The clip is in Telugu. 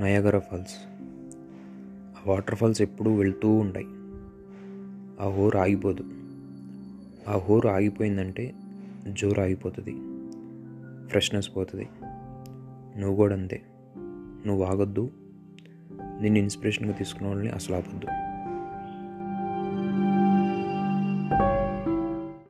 Niagara falls. ఆ వాటర్ ఫాల్స్ ఎప్పుడూ వెళ్తూ ఉంటాయి ఆ హోర్ ఆగిపోదు. ఆ హోర్ ఆగిపోయిందంటే జోరు ఆగిపోతుంది. ఫ్రెష్నెస్ పోతుంది. నువ్వు కూడా అంతే. నువ్వు ఆగొద్దు. నిన్ను ఇన్స్పిరేషన్గా తీసుకున్న వాళ్ళని అసలు ఆపొద్దు.